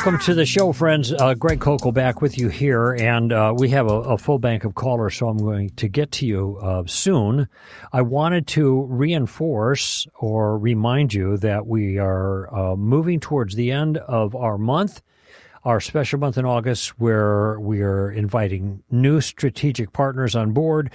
Welcome to the show, friends. Uh, Greg Koukl back with you here, and uh, we have a, a, full bank of callers, so I'm going to get to you uh, soon. I wanted to reinforce or remind you that we are uh, moving towards the end of our month, our special month in August, where we are inviting new strategic partners on board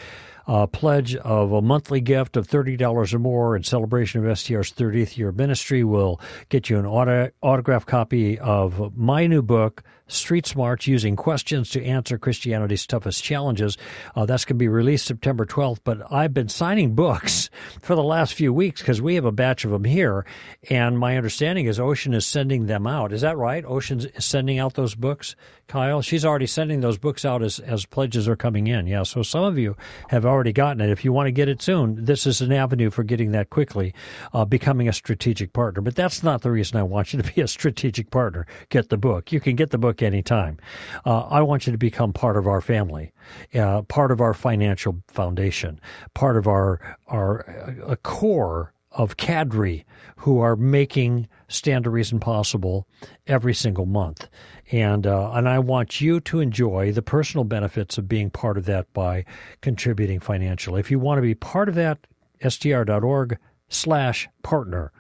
a pledge of a monthly gift of $30 or more in celebration of STR's 30th year ministry. Will get you an auto, autographed copy of my new book, Street Smarts Using Questions to Answer Christianity's Toughest Challenges. Uh, that's going to be released September 12th, but I've been signing books for the last few weeks because we have a batch of them here. And my understanding is Ocean is sending them out. Is that right? Ocean's sending out those books, Kyle? She's already sending those books out as, as pledges are coming in. Yeah. So some of you have already gotten it. If you want to get it soon, this is an avenue for getting that quickly, uh, becoming a strategic partner. But that's not the reason I want you to be a strategic partner. Get the book. You can get the book book anytime. Uh, I want you to become part of our family, uh, part of our financial foundation, part of our our a core of cadre who are making Stand to Reason possible every single month. And, uh, and I want you to enjoy the personal benefits of being part of that by contributing financially. If you want to be part of that, str.org slash partner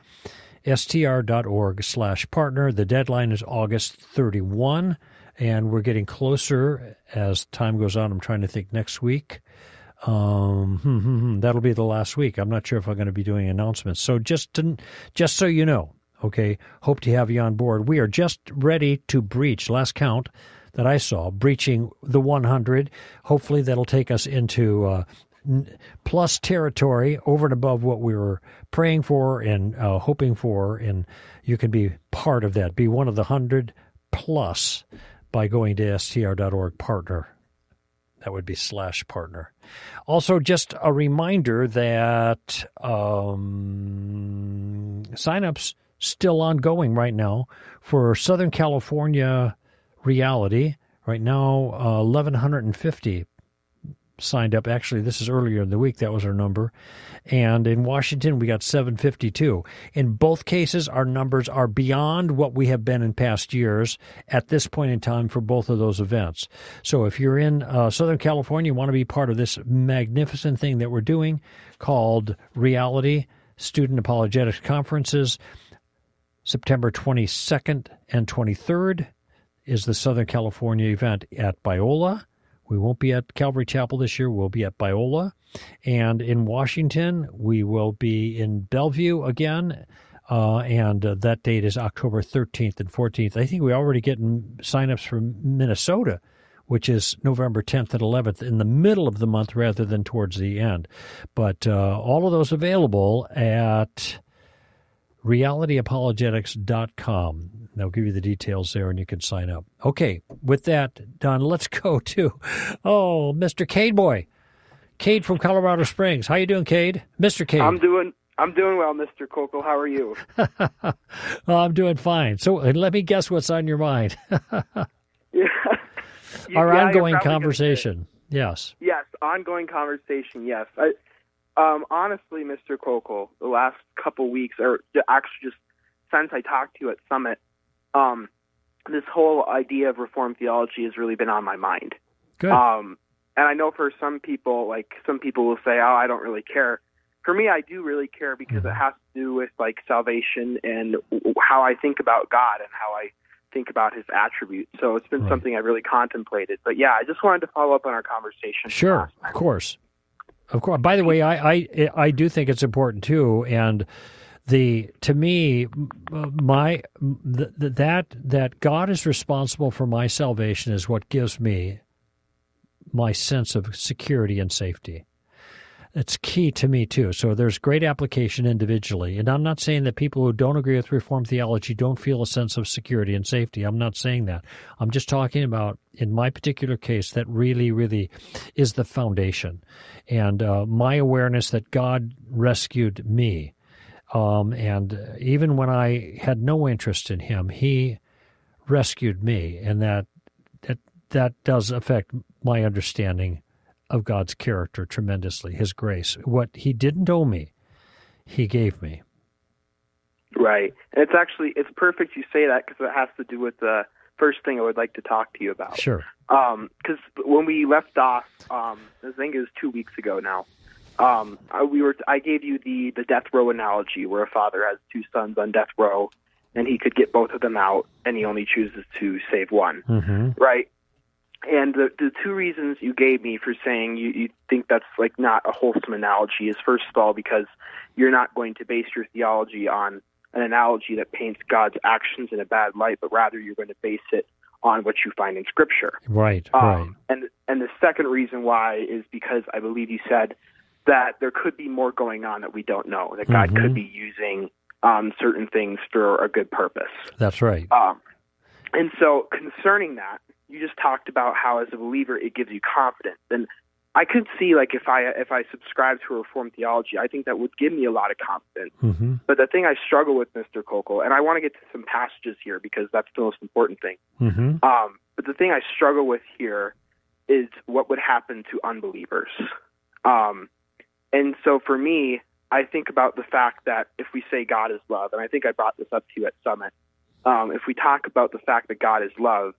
str.org slash partner. The deadline is August 31, and we're getting closer as time goes on. I'm trying to think next week. Um, that'll be the last week. I'm not sure if I'm going to be doing announcements. So just to, just so you know, okay, hope to have you on board. We are just ready to breach last count that I saw breaching the 100. Hopefully that'll take us into uh, plus territory over and above what we were praying for and uh, hoping for, and you can be part of that. Be one of the hundred plus by going to str.org partner. That would be slash partner. Also, just a reminder that um, signups still ongoing right now for Southern California Reality. Right now, uh, 1,150 signed up. Actually, this is earlier in the week. That was our number. And in Washington, we got 752. In both cases, our numbers are beyond what we have been in past years at this point in time for both of those events. So if you're in uh, Southern California, you want to be part of this magnificent thing that we're doing called Reality Student Apologetics Conferences. September 22nd and 23rd is the Southern California event at Biola. We won't be at Calvary Chapel this year. We'll be at Biola. And in Washington, we will be in Bellevue again. Uh, and uh, that date is October 13th and 14th. I think we already getting signups from Minnesota, which is November 10th and 11th in the middle of the month rather than towards the end. But uh, all of those available at realityapologetics.com. They'll give you the details there and you can sign up. Okay, with that done, let's go to, oh, Mr. Cade Boy. Cade from Colorado Springs. How you doing, Cade? Mr. Cade. I'm doing I'm doing well, Mr. Koukl. How are you? well, I'm doing fine. So let me guess what's on your mind. yeah. Our yeah, ongoing conversation. Yes. Yes, ongoing conversation. Yes. I, um, honestly, Mr. Koukl, the last couple weeks, or actually just since I talked to you at Summit, um, this whole idea of Reformed theology has really been on my mind. Good. Um, and I know for some people, like some people will say, "Oh, I don't really care." For me, I do really care because mm-hmm. it has to do with like salvation and how I think about God and how I think about His attributes. So it's been right. something I really contemplated. But yeah, I just wanted to follow up on our conversation. Sure, of course. Of course. By the way, I, I I do think it's important too, and the to me, my the, that that God is responsible for my salvation is what gives me my sense of security and safety. It's key to me too. So there's great application individually, and I'm not saying that people who don't agree with Reformed theology don't feel a sense of security and safety. I'm not saying that. I'm just talking about in my particular case that really, really is the foundation and uh, my awareness that God rescued me. Um, and even when I had no interest in Him, He rescued me, and that that that does affect my understanding of God's character tremendously. His grace, what He didn't owe me, He gave me. Right. And it's actually it's perfect you say that because it has to do with the first thing I would like to talk to you about. Sure. Because when we left off, um, I think it was two weeks ago now. Um, I, we were I gave you the the death row analogy where a father has two sons on death row, and he could get both of them out, and he only chooses to save one. Mm-hmm. Right. And the the two reasons you gave me for saying you, you think that's like not a wholesome analogy is first of all because you're not going to base your theology on an analogy that paints God's actions in a bad light, but rather you're going to base it on what you find in Scripture. Right, Um, right. And and the second reason why is because I believe you said that there could be more going on that we don't know. That God Mhm. could be using um, certain things for a good purpose. That's right. Um, and so concerning that, you just talked about how as a believer it gives you confidence. And I could see like if I if I subscribe to a reformed theology, I think that would give me a lot of confidence. Mm-hmm. But the thing I struggle with, Mr. Koukl, and I want to get to some passages here because that's the most important thing. Mm-hmm. Um, but the thing I struggle with here is what would happen to unbelievers. Um, and so for me, I think about the fact that if we say God is love, and I think I brought this up to you at Summit, um, if we talk about the fact that God is love,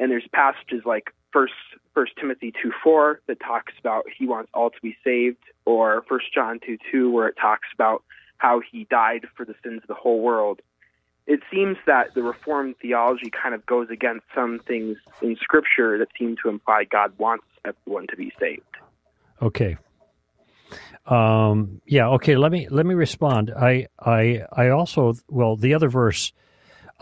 and there's passages like First First Timothy two four that talks about He wants all to be saved, or First John two two where it talks about how He died for the sins of the whole world it seems that the Reformed theology kind of goes against some things in Scripture that seem to imply God wants everyone to be saved. Okay. Um, yeah. Okay. Let me let me respond. I I I also well the other verse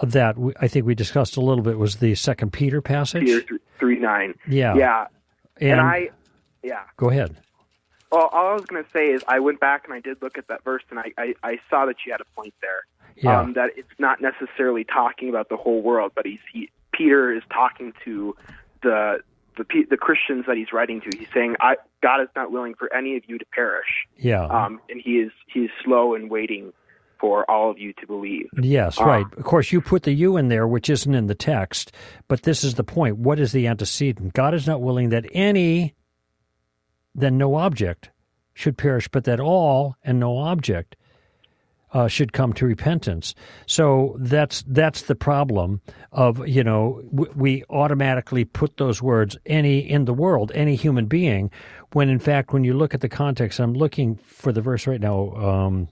that we, I think we discussed a little bit was the Second Peter passage. Peter th- three nine. Yeah. Yeah, And, and I, yeah. go ahead. Well, all I was going to say is I went back and I did look at that verse, and I I, I saw that you had a point there. Yeah. Um, that it's not necessarily talking about the whole world, but he's he, Peter is talking to the the the Christians that he's writing to. He's saying, I, God is not willing for any of you to perish. yeah. um, and he is he is slow in waiting for all of you to believe. Yes, Uh, right. Of course, you put the you in there, which isn't in the text, but this is the point. What is the antecedent? God is not willing that any, then no object, should perish, but that all and no object uh, should come to repentance. So that's that's the problem of you know w- we automatically put those words any in the world, any human being, when in fact when you look at the context, I'm looking for the verse right now. Um,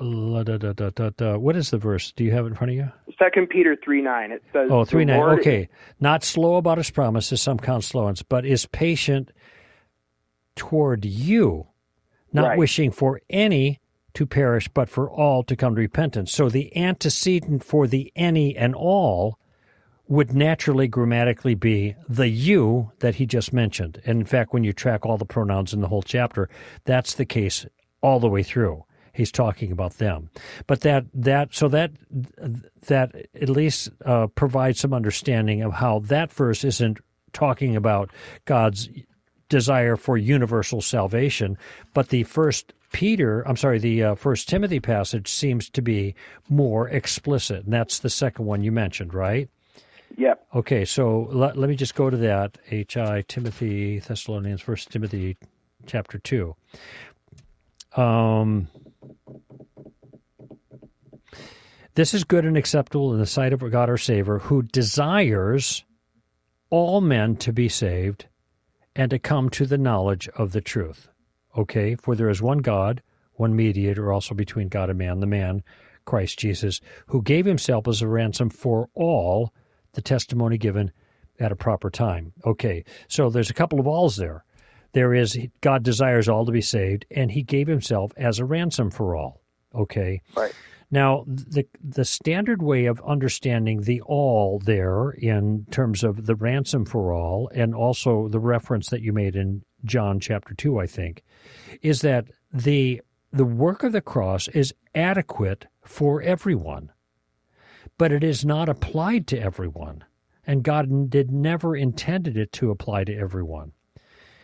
La, da, da, da, da, da. What is the verse? Do you have it in front of you? Second Peter three nine it says, Oh, three "The nine. Lord Okay, not slow about his promises. Some count slowness, but is patient toward you, not Right. wishing for any to perish, but for all to come to repentance. So the antecedent for the any and all would naturally grammatically be the you that he just mentioned. And in fact, when you track all the pronouns in the whole chapter, that's the case all the way through. He's talking about them, but that that so that that at least uh, provides some understanding of how that verse isn't talking about God's desire for universal salvation, but the first Peter, I'm sorry, the uh, first Timothy passage seems to be more explicit, and that's the second one you mentioned, right? Yep. Okay, so let, let me just go to that. H.I. Timothy, Thessalonians, First Timothy chapter 2. Um, this is good and acceptable in the sight of God our Savior, who desires all men to be saved and to come to the knowledge of the truth. Okay, for there is one God, one mediator also between God and man, the man, Christ Jesus, who gave himself as a ransom for all the testimony given at a proper time. Okay, so there's a couple of alls there. There is God desires all to be saved, and he gave himself as a ransom for all. Okay. Right. Now, the the standard way of understanding the all there in terms of the ransom for all, and also the reference that you made in John chapter two, I think, is that the the work of the cross is adequate for everyone, but it is not applied to everyone, and God did never intended it to apply to everyone.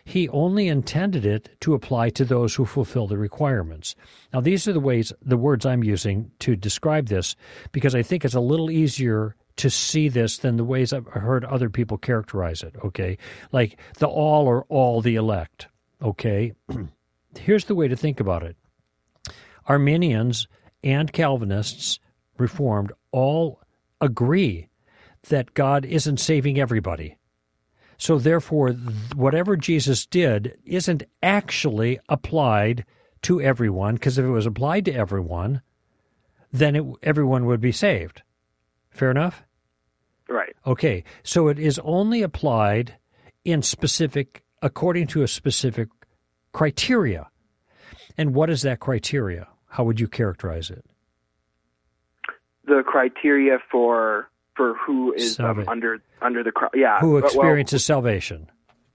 He only intended it to apply to those who fulfill the requirements. Now, these are the ways, the words I'm using to describe this, because I think it's a little easier to see this than the ways I've heard other people characterize it. Okay. Like the all or all the elect. Okay. Here's the way to think about it Arminians and Calvinists, Reformed, all agree that God isn't saving everybody. So, therefore, whatever Jesus did isn't actually applied to everyone, because if it was applied to everyone, then it, everyone would be saved. Fair enough? Right. Okay. So it is only applied in specific, according to a specific criteria. And what is that criteria? How would you characterize it? The criteria for for who is um, under under the cross. yeah who experiences well, salvation.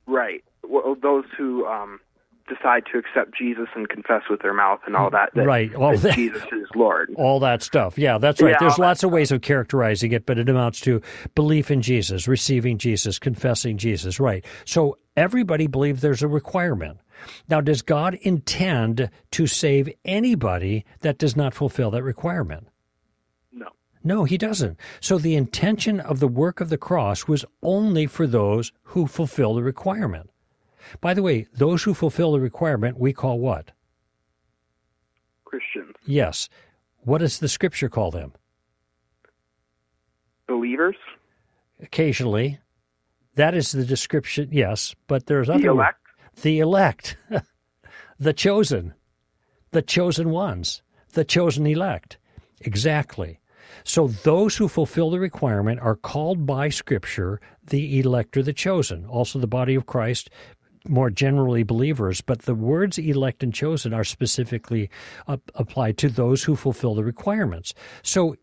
Right. Well, those who um, decide to accept Jesus and confess with their mouth and all that. that right. All that, that, Jesus is Lord. All that stuff. Yeah, that's right. Yeah, There's lots of ways of characterizing it, but it amounts to belief in Jesus, receiving Jesus, confessing Jesus. Right. So everybody believes there's a requirement. Now, does God intend to save anybody that does not fulfill that requirement? No. He doesn't. So the intention of the work of the cross was only for those who fulfill the requirement. By the way, those who fulfill the requirement we call what? Christians. Yes. What does the scripture call them? Believers. Occasionally. That is the description, yes, but there's other. The elect. The elect. the chosen. The chosen ones. The chosen elect. Exactly. So those who fulfill the requirement are called by Scripture the elect or the chosen. Also, the body of Christ more generally believers, but the words elect and chosen are specifically applied to those who fulfill the requirements. So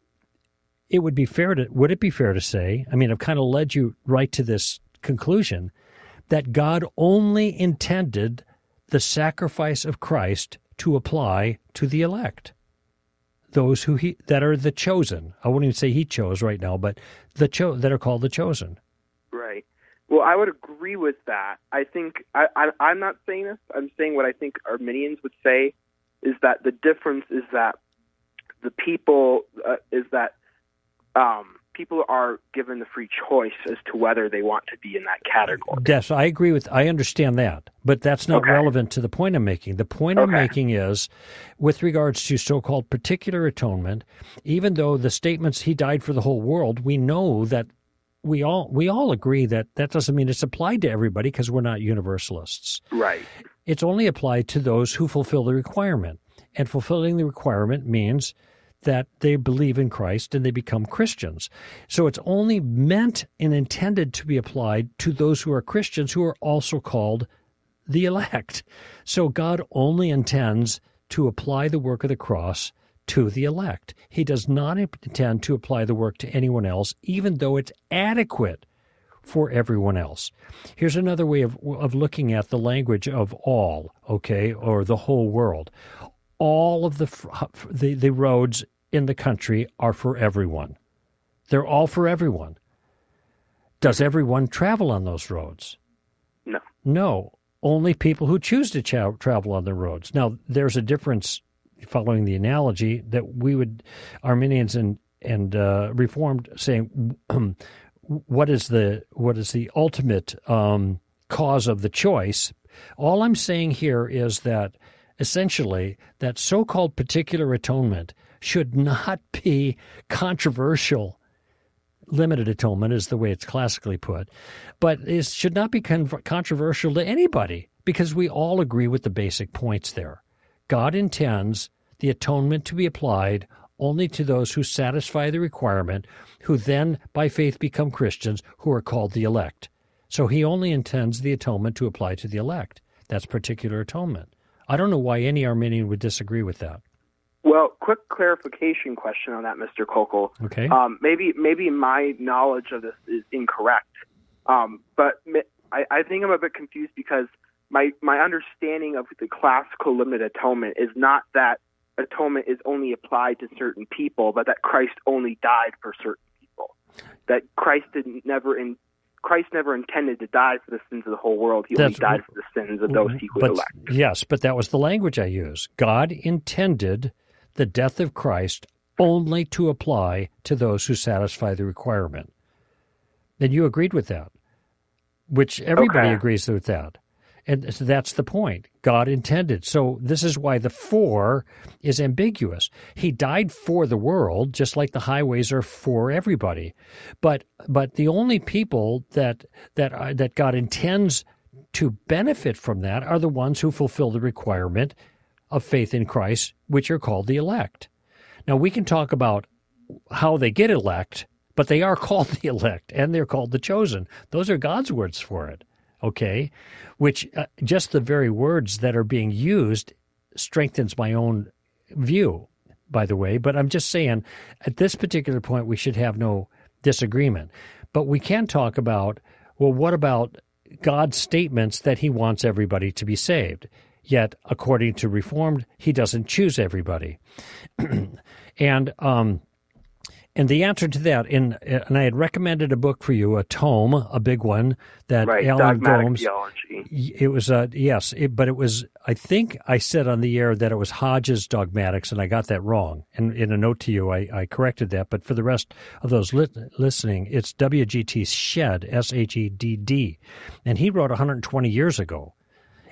it would be fair to would it be fair to say, I mean, I've kind of led you right to this conclusion that God only intended the sacrifice of Christ to apply to the elect. Those who he that are the chosen. I wouldn't even say he chose right now, but the cho- that are called the chosen. Right. Well, I would agree with that. I think I, I, I'm not saying this. I'm saying what I think Arminians would say is that the difference is that the people uh, is that um, people are given the free choice as to whether they want to be in that category. Yes, I agree with. I understand that, but that's not okay. relevant to the point I'm making. The point okay. I'm making is, with regards to so-called particular atonement, even though the statements "He died for the whole world," we know that we all we all agree that that doesn't mean it's applied to everybody because we're not universalists. Right. It's only applied to those who fulfill the requirement. And fulfilling the requirement means that they believe in Christ and they become Christians. So it's only meant and intended to be applied to those who are Christians who are also called the elect. So God only intends to apply the work of the cross to the elect. He does not intend to apply the work to anyone else, even though it's adequate for everyone else. Here's another way of, of looking at the language of all, okay, or the whole world. All of the, the, the roads in the country are for everyone. They're all for everyone. Does everyone travel on those roads? No. No. Only people who choose to tra- travel on the roads. Now, there's a difference following the analogy that we would Arminians and and uh, Reformed saying, what is the what is the ultimate um, cause of the choice? All I'm saying here is that essentially that so-called particular atonement should not be controversial. Limited atonement is the way it's classically put, but it should not be con- controversial to anybody because we all agree with the basic points there. God intends the atonement to be applied only to those who satisfy the requirement, who then by faith become Christians, who are called the elect. So he only intends the atonement to apply to the elect. That's particular atonement. I don't know why any Arminian would disagree with that. Well, quick clarification question on that, Mr. Koukl. Okay. Um, maybe maybe my knowledge of this is incorrect, um, but I, I think I'm a bit confused because my my understanding of the classical limited atonement is not that atonement is only applied to certain people, but that Christ only died for certain people. That Christ didn't never in Christ never intended to die for the sins of the whole world. He That's, only died for the sins of those he would but, elect. Yes, but that was the language I used. God intended the death of Christ only to apply to those who satisfy the requirement. And you agreed with that, which everybody okay. agrees with that. And so that's the point. God intended. So this is why the for is ambiguous. He died for the world, just like the highways are for everybody. But but the only people that that uh, that God intends to benefit from that are the ones who fulfill the requirement of faith in Christ, which are called the elect. Now we can talk about how they get elect, but they are called the elect and they're called the chosen. Those are God's words for it okay, which uh, just the very words that are being used strengthens my own view, by the way. But I'm just saying, at this particular point, we should have no disagreement. But we can talk about, well, what about God's statements that he wants everybody to be saved? Yet, according to Reformed, he doesn't choose everybody. and um, and the answer to that, in and I had recommended a book for you, a tome, a big one that right, Alan Gomes. Theology. It was a yes, it, but it was. I think I said on the air that it was Hodge's Dogmatics, and I got that wrong. And in a note to you, I, I corrected that. But for the rest of those li- listening, it's WGT Shedd, S H E D D, and he wrote 120 years ago.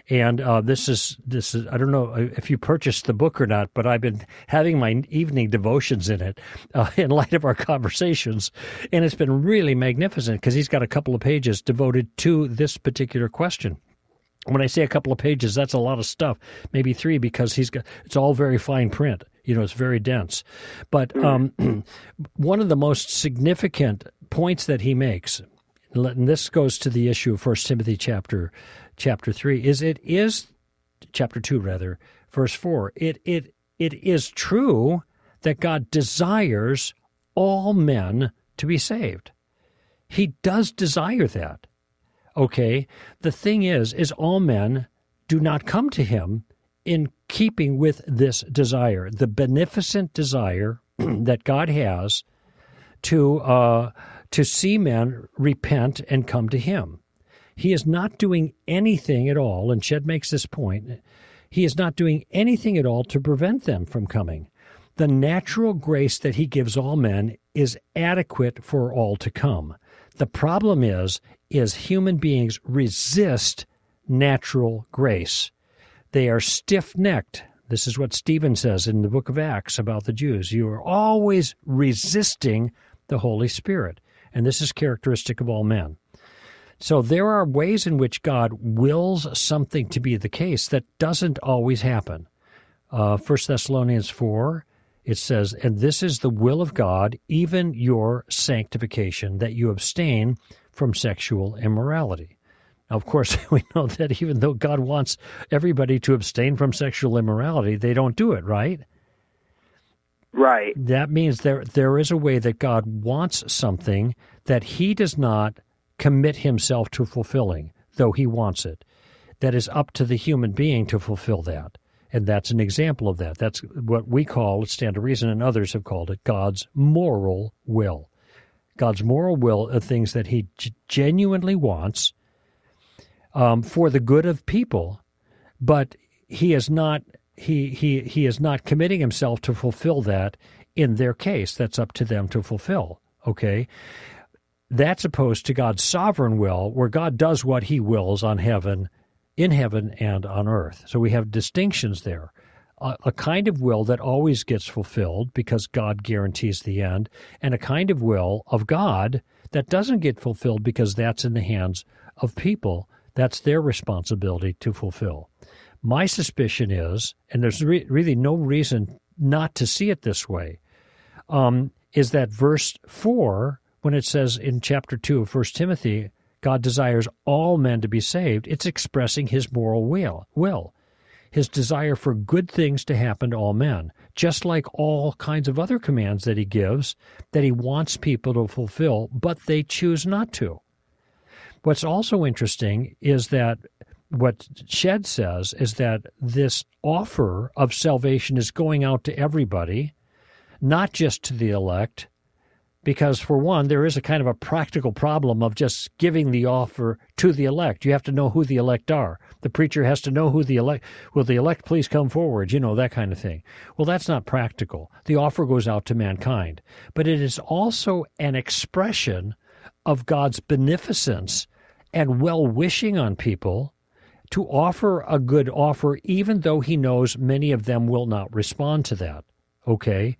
And uh, this is this is I don't know if you purchased the book or not, but I've been having my evening devotions in it uh, in light of our conversations, and it's been really magnificent because he's got a couple of pages devoted to this particular question. When I say a couple of pages, that's a lot of stuff, maybe three, because he's got it's all very fine print. You know, it's very dense. But um, one of the most significant points that he makes, and this goes to the issue of First Timothy chapter chapter 3 is it is chapter 2 rather verse 4 it it it is true that God desires all men to be saved. He does desire that. Okay? The thing is is all men do not come to him in keeping with this desire the beneficent desire that God has to uh, to see men repent and come to him he is not doing anything at all, and Shedd makes this point. He is not doing anything at all to prevent them from coming. The natural grace that he gives all men is adequate for all to come. The problem is is human beings resist natural grace. They are stiff-necked. This is what Stephen says in the book of Acts about the Jews. You are always resisting the Holy Spirit, and this is characteristic of all men. So there are ways in which God wills something to be the case that doesn't always happen. Uh, 1 Thessalonians 4, it says, And this is the will of God, even your sanctification, that you abstain from sexual immorality. Now, of course, we know that even though God wants everybody to abstain from sexual immorality, they don't do it, right? Right. That means there there is a way that God wants something that he does not commit himself to fulfilling, though he wants it. That is up to the human being to fulfill that. And that's an example of that. That's what we call, stand to reason, and others have called it, God's moral will. God's moral will are things that he g- genuinely wants um, for the good of people, but he is not he he he is not committing himself to fulfill that in their case. That's up to them to fulfill. Okay, that's opposed to God's sovereign will, where God does what he wills on heaven, in heaven and on earth. So we have distinctions there. A, a kind of will that always gets fulfilled because God guarantees the end, and a kind of will of God that doesn't get fulfilled because that's in the hands of people. That's their responsibility to fulfill. My suspicion is, and there's re- really no reason not to see it this way, um, is that verse 4 when it says in chapter 2 of 1 Timothy, God desires all men to be saved, it's expressing his moral will, will, his desire for good things to happen to all men, just like all kinds of other commands that he gives that he wants people to fulfill, but they choose not to. What's also interesting is that what Shedd says is that this offer of salvation is going out to everybody, not just to the elect, because for one there is a kind of a practical problem of just giving the offer to the elect. You have to know who the elect are. The preacher has to know who the elect will the elect please come forward you know that kind of thing. Well that's not practical. The offer goes out to mankind. But it is also an expression of God's beneficence and well-wishing on people to offer a good offer, even though he knows many of them will not respond to that. Okay?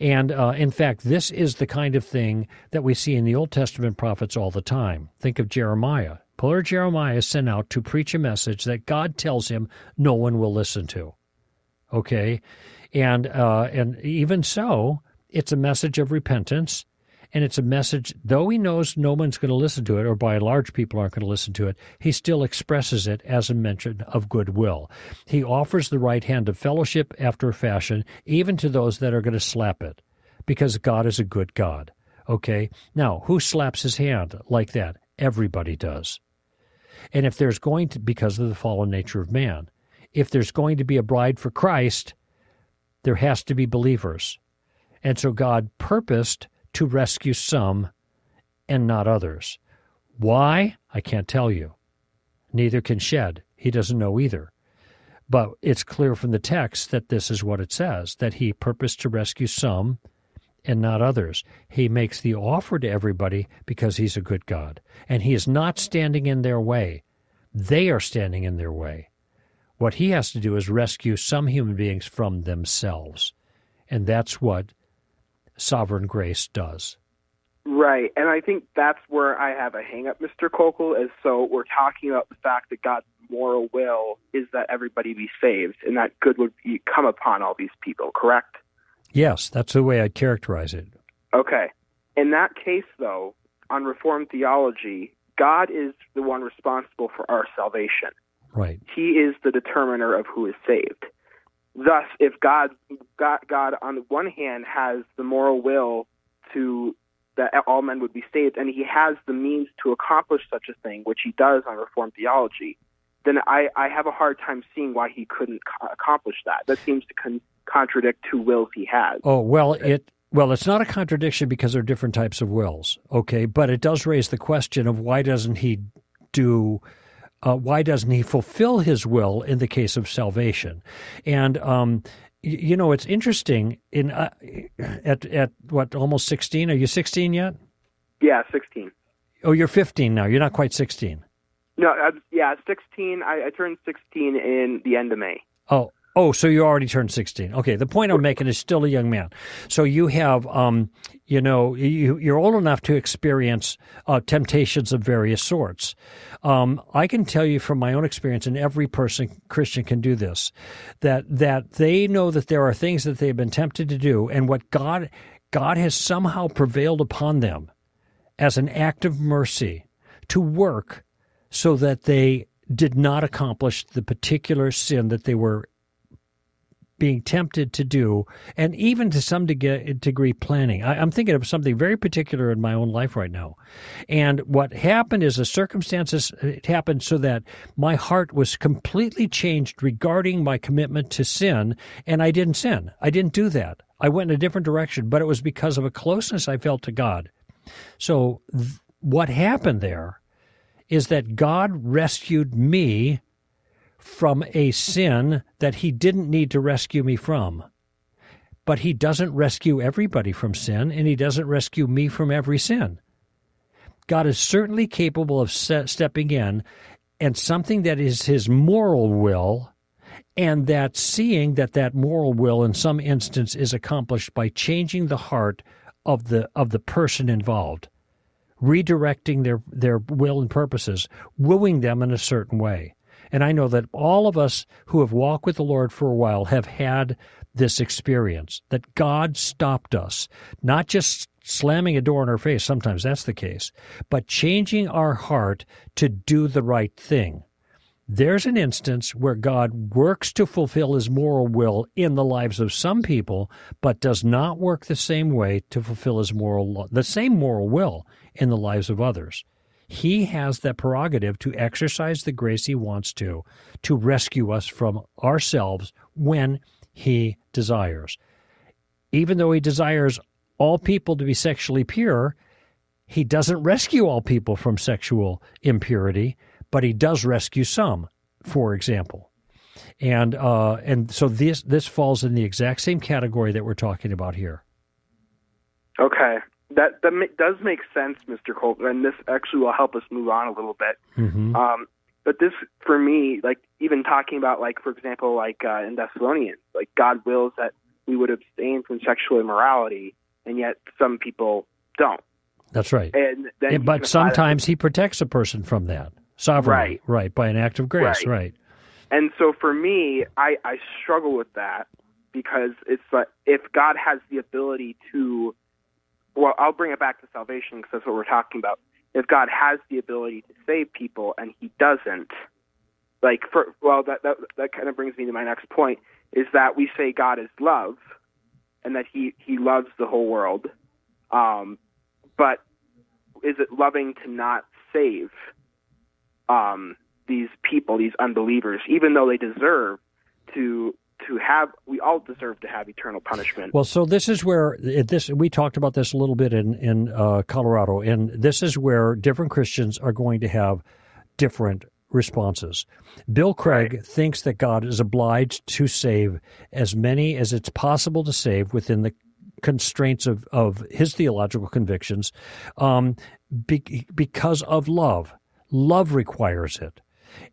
And uh, in fact, this is the kind of thing that we see in the Old Testament prophets all the time. Think of Jeremiah. Poor Jeremiah sent out to preach a message that God tells him no one will listen to. Okay? And, uh, and even so, it's a message of repentance and it's a message, though he knows no one's going to listen to it, or by and large people aren't going to listen to it, he still expresses it as a mention of goodwill. He offers the right hand of fellowship after a fashion, even to those that are going to slap it, because God is a good God. Okay? Now, who slaps his hand like that? Everybody does. And if there's going to, because of the fallen nature of man, if there's going to be a bride for Christ, there has to be believers. And so God purposed to rescue some and not others. Why? I can't tell you. Neither can Shedd. He doesn't know either. But it's clear from the text that this is what it says that he purposed to rescue some and not others. He makes the offer to everybody because he's a good God. And he is not standing in their way, they are standing in their way. What he has to do is rescue some human beings from themselves. And that's what sovereign grace does. Right, and I think that's where I have a hang up, Mr. Koukl, is so we're talking about the fact that God's moral will is that everybody be saved and that good would be, come upon all these people, correct? Yes, that's the way I'd characterize it. Okay. In that case, though, on Reformed theology, God is the one responsible for our salvation. Right. He is the determiner of who is saved. Thus, if God, God, God on the one hand has the moral will to that all men would be saved, and He has the means to accomplish such a thing, which He does on Reformed theology, then I, I have a hard time seeing why He couldn't co- accomplish that. That seems to con- contradict two wills He has. Oh well, it well, it's not a contradiction because there are different types of wills, okay? But it does raise the question of why doesn't he do uh, why doesn't he fulfill his will in the case of salvation? And um, you know, it's interesting. In uh, at at what almost sixteen? Are you sixteen yet? Yeah, sixteen. Oh, you're fifteen now. You're not quite sixteen. No, uh, yeah, sixteen. I, I turned sixteen in the end of May. Oh, Oh, so you already turned 16. Okay, the point I'm making is still a young man. So you have, um, you know, you, you're old enough to experience uh, temptations of various sorts. Um, I can tell you from my own experience, and every person, Christian can do this, that, that they know that there are things that they've been tempted to do, and what God, God has somehow prevailed upon them as an act of mercy to work so that they did not accomplish the particular sin that they were being tempted to do, and even to some degree planning. I, am thinking of something very particular in my own life right now. And what happened is the circumstances uh, it happened so that my heart was completely changed regarding my commitment to sin, and I didn't sin. I didn't do that. I went in a different direction, but it was because of a closeness I felt to God. So, th- what happened there is that God rescued me from a sin that he didn't need to rescue me from. But he doesn't rescue everybody from sin, and he doesn't rescue me from every sin. God is certainly capable of stepping in and something that is his moral will, and that seeing that that moral will in some instance is accomplished by changing the heart of the of the person involved, redirecting their their will and purposes, wooing them in a certain way. And I know that all of us who have walked with the Lord for a while have had this experience that God stopped us, not just slamming a door in our face, sometimes that's the case, but changing our heart to do the right thing. There's an instance where God works to fulfill his moral will in the lives of some people, but does not work the same way to fulfill his moral the same moral will in the lives of others. He has that prerogative to exercise the grace he wants to, to rescue us from ourselves when he desires. Even though he desires all people to be sexually pure, he doesn't rescue all people from sexual impurity, but he does rescue some, for example. And uh, and so this this falls in the exact same category that we're talking about here. Okay. That that does make sense, Mr. Koukl, and this actually will help us move on a little bit. Mm-hmm. Um, but this for me, like even talking about like for example, like uh, in Thessalonians, like God wills that we would abstain from sexual immorality, and yet some people don't. That's right. And then but sometimes he protects a person from that sovereignly, right? Right, by an act of grace, right? right. And so for me, I, I struggle with that because it's like if God has the ability to, well, I'll bring it back to salvation because that's what we're talking about. If God has the ability to save people and He doesn't, like for well, that that that kind of brings me to my next point is that we say God is love, and that He He loves the whole world, um, but is it loving to not save um, these people, these unbelievers, even though they deserve to to have we all deserve to have eternal punishment. Well, so this is where this we talked about this a little bit in in uh, Colorado, and this is where different Christians are going to have different responses. Bill Craig right. thinks that God is obliged to save as many as it's possible to save within the constraints of, of his theological convictions um, be, because of love. Love requires it.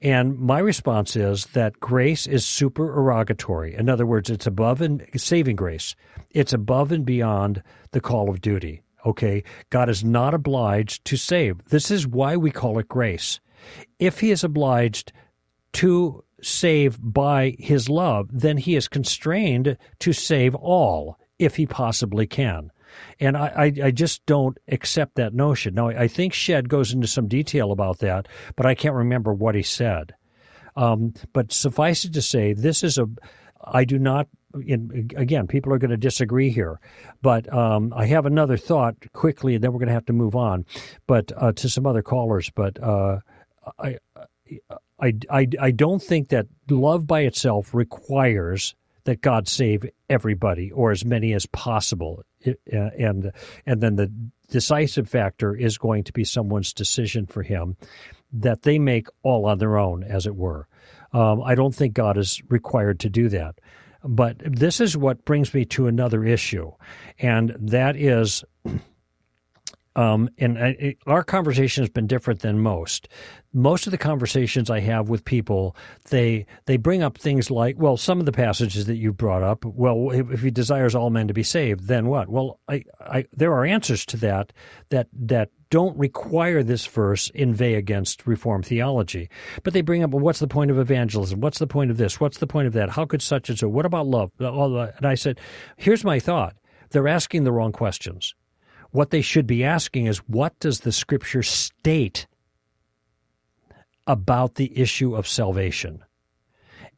And my response is that grace is supererogatory. In other words, it's above and saving grace. It's above and beyond the call of duty. Okay. God is not obliged to save. This is why we call it grace. If he is obliged to save by his love, then he is constrained to save all if he possibly can. And I, I, I, just don't accept that notion. Now, I think Shedd goes into some detail about that, but I can't remember what he said. Um, but suffice it to say, this is a, I do not, in, again, people are going to disagree here, but um, I have another thought quickly, and then we're going to have to move on, but uh, to some other callers. But uh, I, I, I, I don't think that love by itself requires that God save everybody or as many as possible. And, and then the decisive factor is going to be someone's decision for him that they make all on their own, as it were. Um, I don't think God is required to do that. But this is what brings me to another issue, and that is um, and I, our conversation has been different than most. Most of the conversations I have with people, they they bring up things like, well, some of the passages that you brought up. Well, if, if he desires all men to be saved, then what? Well, I, I, there are answers to that that that don't require this verse inveigh against Reformed theology. But they bring up, well, what's the point of evangelism? What's the point of this? What's the point of that? How could such and so? What about love? And I said, here's my thought. They're asking the wrong questions. What they should be asking is what does the scripture state about the issue of salvation?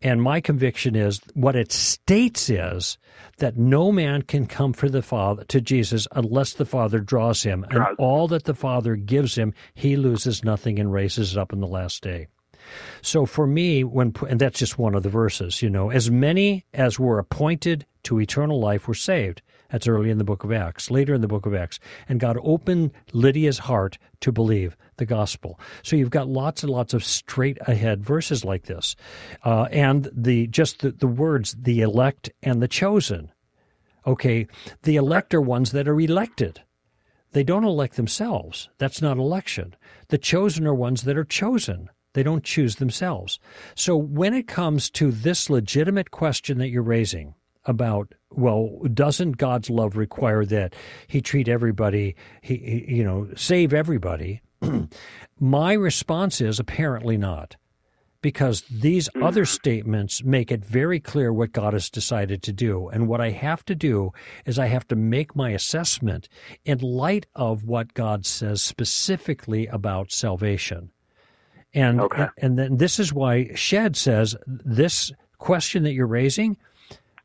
And my conviction is what it states is that no man can come for the Father to Jesus unless the Father draws him, and all that the Father gives him, he loses nothing and raises it up in the last day. So for me, when and that's just one of the verses, you know, as many as were appointed to eternal life were saved. That's early in the book of Acts, later in the book of Acts. And God opened Lydia's heart to believe the gospel. So you've got lots and lots of straight ahead verses like this. Uh, and the just the, the words, the elect and the chosen. Okay, the elect are ones that are elected. They don't elect themselves. That's not election. The chosen are ones that are chosen. They don't choose themselves. So when it comes to this legitimate question that you're raising about well, doesn't God's love require that He treat everybody, He, he you know, save everybody? My response is apparently not, because these mm. other statements make it very clear what God has decided to do. And what I have to do is I have to make my assessment in light of what God says specifically about salvation. And okay. and then this is why Shedd says this question that you're raising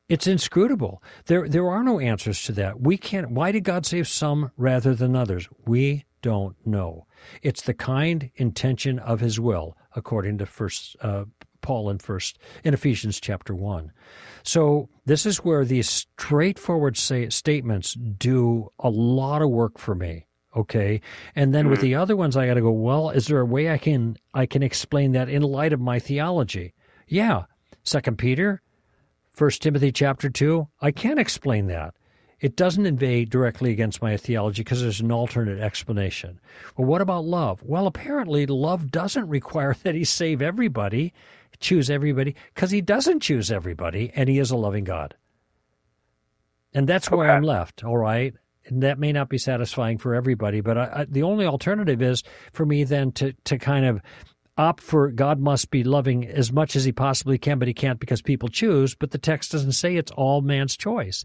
it's inscrutable. There, there are no answers to that. We can't. Why did God save some rather than others? We don't know. It's the kind intention of His will, according to First uh, Paul in First in Ephesians chapter one. So this is where these straightforward say, statements do a lot of work for me. Okay, and then with the other ones, I got to go. Well, is there a way I can I can explain that in light of my theology? Yeah, Second Peter First Timothy chapter 2, I can't explain that. It doesn't invade directly against my theology because there's an alternate explanation. Well, what about love? Well, apparently, love doesn't require that he save everybody, choose everybody, because he doesn't choose everybody, and he is a loving God. And that's where I'm left, all right? And that may not be satisfying for everybody, but I, I, the only alternative is for me then to, to kind of opt for God must be loving as much as he possibly can, but he can't because people choose. But the text doesn't say it's all man's choice.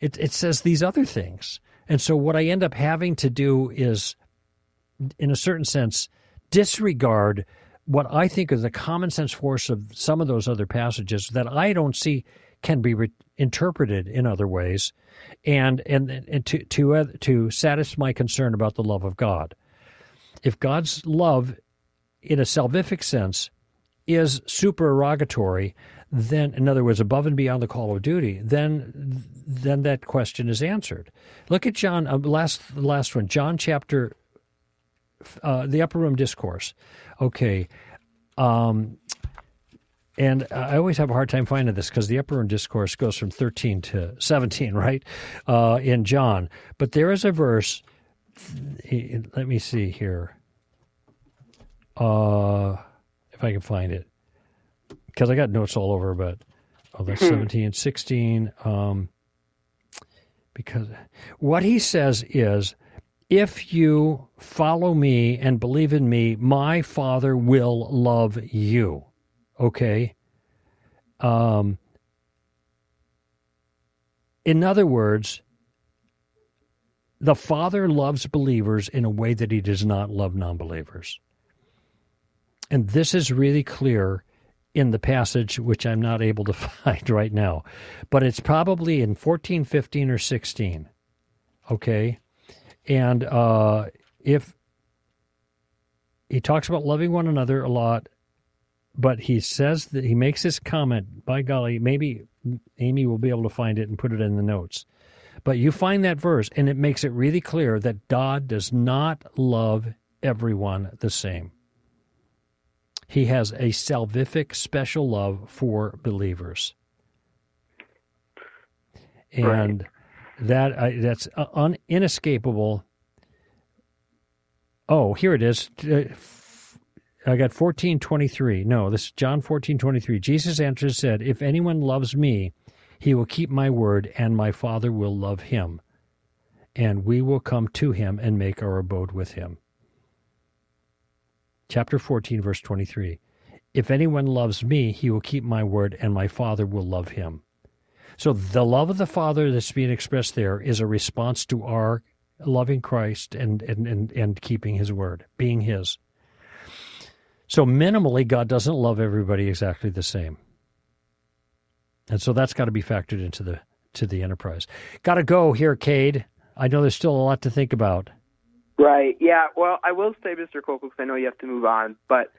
It, it says these other things. And so what I end up having to do is, in a certain sense, disregard what I think is the common sense force of some of those other passages that I don't see can be re- interpreted in other ways, and and, and to to uh, to satisfy my concern about the love of God. If God's love, in a salvific sense, is supererogatory, then in other words above and beyond the call of duty then then that question is answered look at john uh, last last one john chapter uh, the upper room discourse okay um, and I always have a hard time finding this because the upper room discourse goes from 13 to 17, right? Uh, in John. But there is a verse, let me see here. Uh, if I can find it because I got notes all over, but oh, that's hmm. 17, 16. Um, because what he says is, if you follow me and believe in me, my Father will love you. Okay? Um, in other words, the Father loves believers in a way that he does not love non believers. And this is really clear in the passage, which I'm not able to find right now, but it's probably in 14, 15, or 16. Okay. And uh, if he talks about loving one another a lot, but he says that he makes this comment, by golly, maybe Amy will be able to find it and put it in the notes. But you find that verse, and it makes it really clear that God does not love everyone the same. He has a salvific special love for believers. And right. that uh, that's un, inescapable. Oh, here it is. Uh, I got 1423. No, this is John 1423. Jesus answered and said, If anyone loves me, he will keep my word, and my Father will love him, and we will come to him and make our abode with him chapter 14, verse 23. If anyone loves me, he will keep my word, and my Father will love him. So the love of the Father that's being expressed there is a response to our loving Christ and, and, and, and keeping his word, being his. So minimally, God doesn't love everybody exactly the same. And so that's got to be factored into the to the enterprise. Got to go here, Cade. I know there's still a lot to think about. Right. Yeah. Well, I will say, Mr. Koukl, because I know you have to move on, but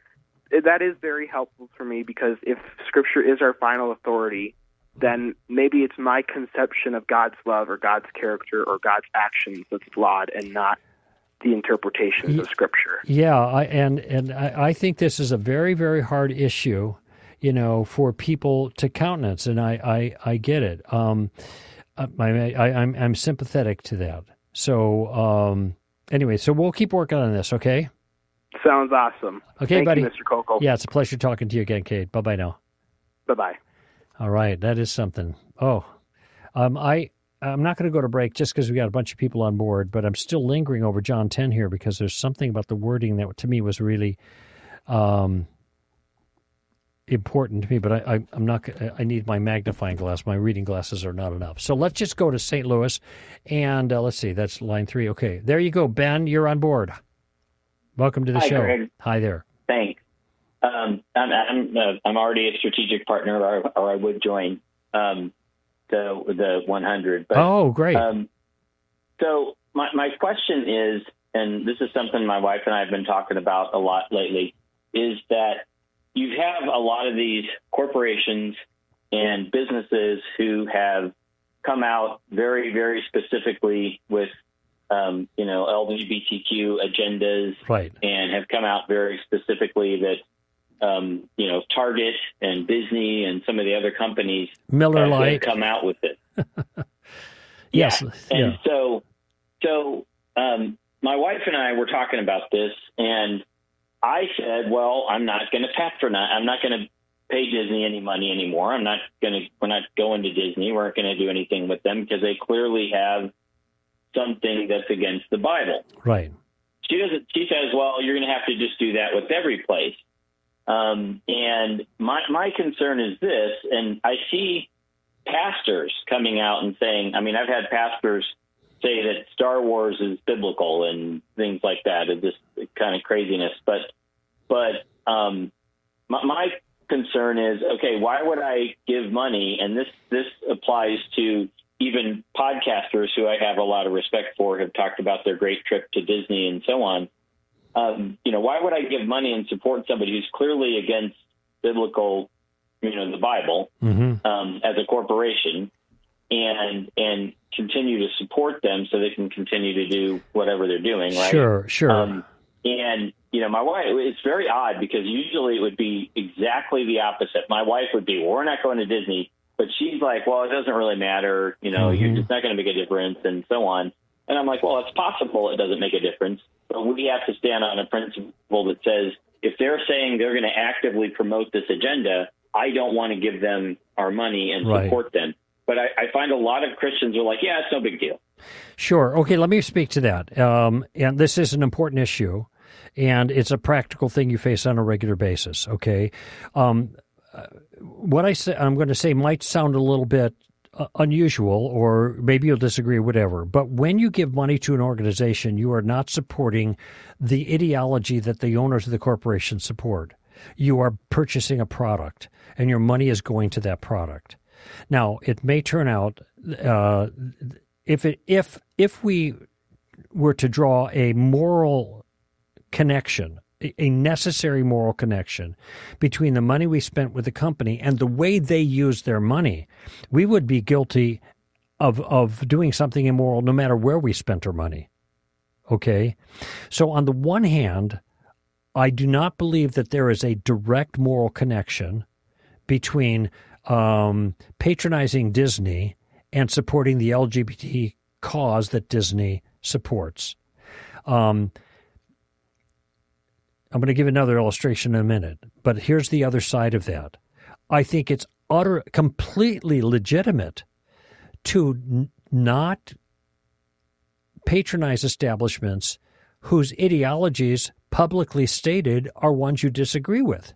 that is very helpful for me because if Scripture is our final authority, then maybe it's my conception of God's love or God's character or God's actions that's flawed and not the interpretations of Scripture. Yeah, I, and and I, I think this is a very very hard issue, you know, for people to countenance, and I I, I get it. Um, I, I I'm I'm sympathetic to that. So um, Anyway, so we'll keep working on this, okay? Sounds awesome. Okay, Thank buddy. You, Mr. Koukl. Yeah, it's a pleasure talking to you again, Kate. Bye bye now. Bye bye. All right, that is something. Oh, um, I I'm not going to go to break just because we got a bunch of people on board, but I'm still lingering over John 10 here because there's something about the wording that to me was really um, important to me, but I, am not. I need my magnifying glass. My reading glasses are not enough. So let's just go to St. Louis, and uh, let's see. That's line three. Okay, there you go, Ben. You're on board. Welcome to the Hi, show. Greg. Hi there. Thanks. Um, I'm I'm, uh, I'm already a strategic partner, or, or I would join um, the the 100. But, oh, great. Um, so my my question is, and this is something my wife and I have been talking about a lot lately, is that you have a lot of these corporations and businesses who have come out very, very specifically with, um, you know, LGBTQ agendas, right. and have come out very specifically that, um, you know, Target and Disney and some of the other companies Miller Lite come out with it. Yes. Yeah. And so, so um, my wife and I were talking about this, and I said, "Well, I'm not going to patronize. I'm not going to pay Disney any money anymore. I'm not going to. We're not going to Disney. We're not going to do anything with them because they clearly have something that's against the Bible." Right. She doesn't. She says, "Well, you're going to have to just do that with every place." Um, and my my concern is this, and I see pastors coming out and saying, I mean, I've had pastors say that Star Wars is biblical and things like that, and this kind of craziness. But but um, my, my concern is, okay, why would I give money? And this this applies to even podcasters who I have a lot of respect for have talked about their great trip to Disney and so on. Um, you know, why would I give money and support somebody who's clearly against biblical, you know, the Bible mm-hmm. um, as a corporation, and and continue to support them so they can continue to do whatever they're doing, right? Sure, sure. Um, and you know, my wife, it's very odd because usually it would be exactly the opposite. My wife would be, well, we're not going to Disney, but she's like, well, it doesn't really matter. You know, Mm-hmm. you're just not going to make a difference, and so on. And I'm like, well, it's possible it doesn't make a difference, but we have to stand on a principle that says if they're saying they're going to actively promote this agenda, I don't want to give them our money and Right. support them. But I, I find a lot of Christians are like, yeah, it's no big deal. Sure. Okay, let me speak to that. Um, and this is an important issue, and it's a practical thing you face on a regular basis. Okay. Um, uh, what I say, I'm going to say might sound a little bit uh, unusual, or maybe you'll disagree, whatever. But when you give money to an organization, you are not supporting the ideology that the owners of the corporation support. You are purchasing a product, and your money is going to that product. Now, it may turn out uh, if it if if we were to draw a moral connection, a- necessary moral connection between the money we spent with the company and the way they used their money, we would be guilty of of doing something immoral no matter where we spent our money. Okay? So on the one hand, I do not believe that there is a direct moral connection between um, patronizing Disney and supporting the LGBT cause that Disney supports. Um, I'm going to give another illustration in a minute, but here's the other side of that. I think it's utter, completely legitimate to n- not patronize establishments whose ideologies publicly stated are ones you disagree with.